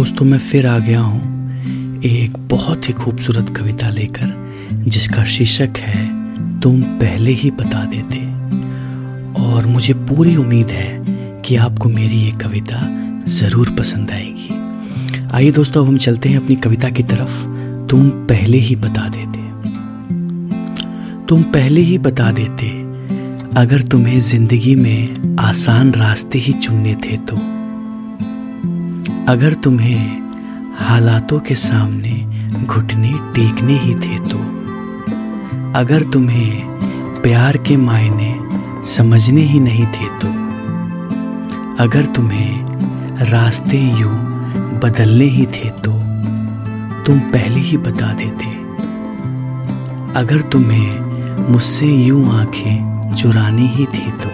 दोस्तों, मैं फिर आ गया हूँ एक बहुत ही खूबसूरत कविता लेकर, जिसका शीर्षक है, तुम पहले ही बता देते। और मुझे पूरी उम्मीद है कि आपको मेरी ये कविता ज़रूर पसंद आएगी। आइए दोस्तों, अब हम चलते हैं अपनी कविता की तरफ़। तुम पहले ही बता देते। तुम पहले ही बता देते। अगर तुम्हें ज़िंदगी में आसान रास्ते ही चुनने थे तो अगर तुम्हें हालातों के सामने घुटने टेकने ही थे तो। अगर तुम्हें प्यार के मायने समझने ही नहीं थे तो। अगर तुम्हें रास्ते यूँ बदलने ही थे तो। तुम पहले ही बता देते। अगर तुम्हें मुझसे यूँ आँखें चुरानी ही थी तो।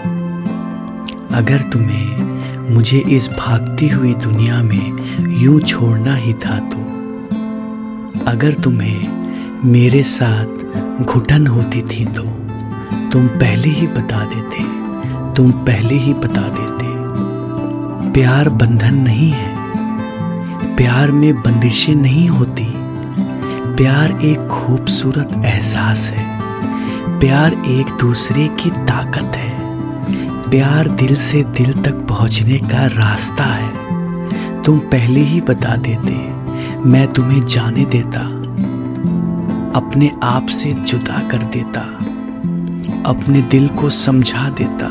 अगर तुम्हें मुझे इस भागती हुई दुनिया में यूँ छोड़ना ही था तो। अगर तुम्हें मेरे साथ घुटन होती थी तो तुम पहले ही बता देते, तुम पहले ही बता देते। प्यार बंधन नहीं है, प्यार में बंदिशें नहीं होती। प्यार एक खूबसूरत एहसास है, प्यार एक दूसरे की ताकत है। प्यार दिल से दिल तक पहुँचने का रास्ता है। तुम पहले ही बता देते, मैं तुम्हें जाने देता, अपने आप से जुदा कर देता, अपने दिल को समझा देता।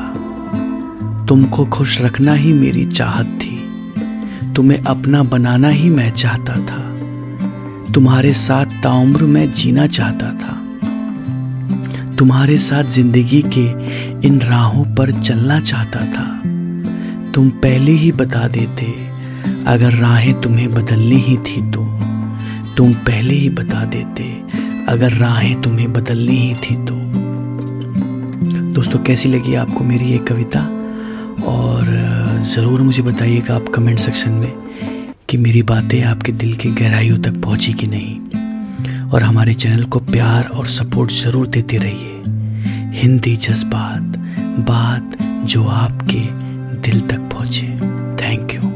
तुमको खुश रखना ही मेरी चाहत थी, तुम्हें अपना बनाना ही मैं चाहता था, तुम्हारे साथ ताउम्र मैं जीना चाहता था। तुम्हारे साथ ज़िंदगी के इन राहों पर चलना चाहता था। तुम पहले ही बता देते, अगर राहें तुम्हें बदलनी ही थी तो। तुम पहले ही बता देते, अगर राहें तुम्हें बदलनी ही थी तो। दोस्तों, कैसी लगी आपको मेरी ये कविता? और ज़रूर मुझे बताइएगा आप कमेंट सेक्शन में कि मेरी बातें आपके दिल की गहराइयों तक पहुँची कि नहीं। और हमारे चैनल को प्यार और सपोर्ट ज़रूर देते रहिए। हिंदी जज्बात, बात जो आपके दिल तक पहुँचे। Thank you